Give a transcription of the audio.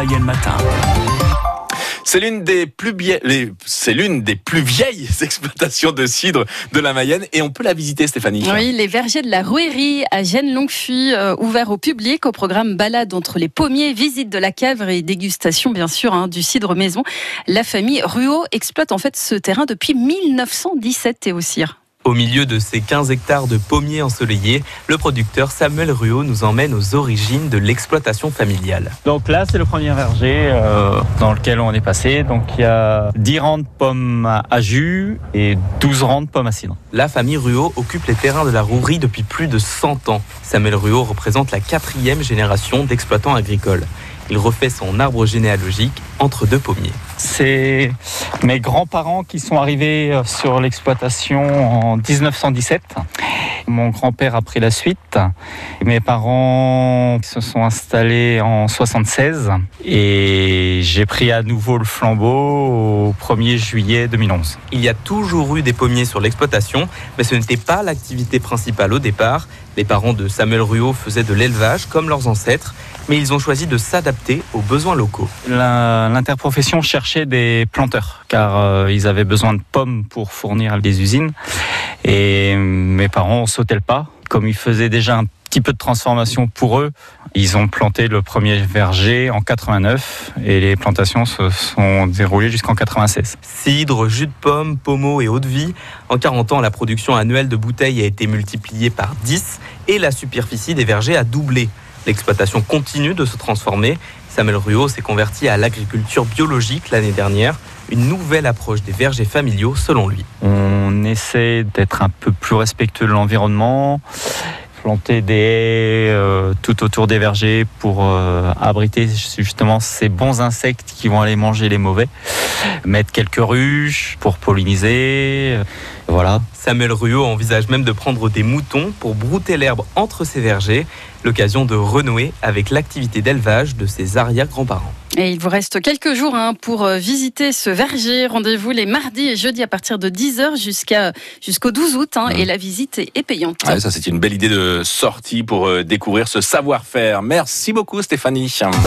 Mayenne Matin. C'est l'une des plus vieilles, c'est l'une des plus vieilles exploitations de cidre de la Mayenne et on peut la visiter, Stéphanie. Oui, les vergers de la Rouerie à Gênes-Longfuy, euh, ouverts au public au programme balade entre les pommiers, visite de la cave et dégustation, bien sûr, hein, du cidre maison. La famille Ruot exploite en fait ce terrain depuis 1917, Théo Cyr. Au milieu de ces 15 hectares de pommiers ensoleillés, le producteur Samuel Ruot nous emmène aux origines de l'exploitation familiale. Donc là, c'est le premier verger euh, dans lequel on est passé. Donc il y a 10 rangs de pommes à jus et 12 rangs de pommes à cidre. La famille Ruot occupe les terrains de la rouerie depuis plus de 100 ans. Samuel Ruot représente la quatrième génération d'exploitants agricoles. Il refait son arbre généalogique entre deux pommiers. C'est mes grands-parents qui sont arrivés euh, sur l'exploitation en 1917. Mon grand-père a pris la suite. Mes parents se sont installés en 76 et j'ai pris à nouveau le flambeau au 1er juillet 2011. Il y a toujours eu des pommiers sur l'exploitation, mais ce n'était pas l'activité principale au départ. Les parents de Samuel Ruot faisaient de l'élevage comme leurs ancêtres mais ils ont choisi de s'adapter aux besoins locaux. L'interprofession cherchait des planteurs, car euh, ils avaient besoin de pommes pour fournir les usines. Et mes parents sautaient le pas. Comme ils faisaient déjà un petit peu de transformation pour eux, ils ont planté le premier verger en 89 et les plantations se sont déroulées jusqu'en 96. Cidre, jus de pomme, pommeau et eau de vie. En 40 ans, la production annuelle de bouteilles a été multipliée par 10 et la superficie des vergers a doublé. L'exploitation continue de se transformer. Samuel Ruot s'est converti à l'agriculture biologique l'année dernière, une nouvelle approche des vergers familiaux selon lui. On essaie d'être un peu plus respectueux de l'environnement, planter des haies euh, tout autour des vergers pour euh, abriter justement ces bons insectes qui vont aller manger les mauvais, mettre quelques ruches pour polliniser. Voilà. Samuel Ruot envisage même de prendre des moutons pour brouter l'herbe entre ses vergers, l'occasion de renouer avec l'activité d'élevage de ses arrière-grands-parents. Et il vous reste quelques jours hein, pour euh, visiter ce verger. Rendez-vous les mardis et jeudis à partir de 10h jusqu'à, jusqu'au 12 août. Hein, Et la visite est payante. ça, c'est une belle idée de sortie pour euh, découvrir ce savoir-faire. Merci beaucoup, Stéphanie.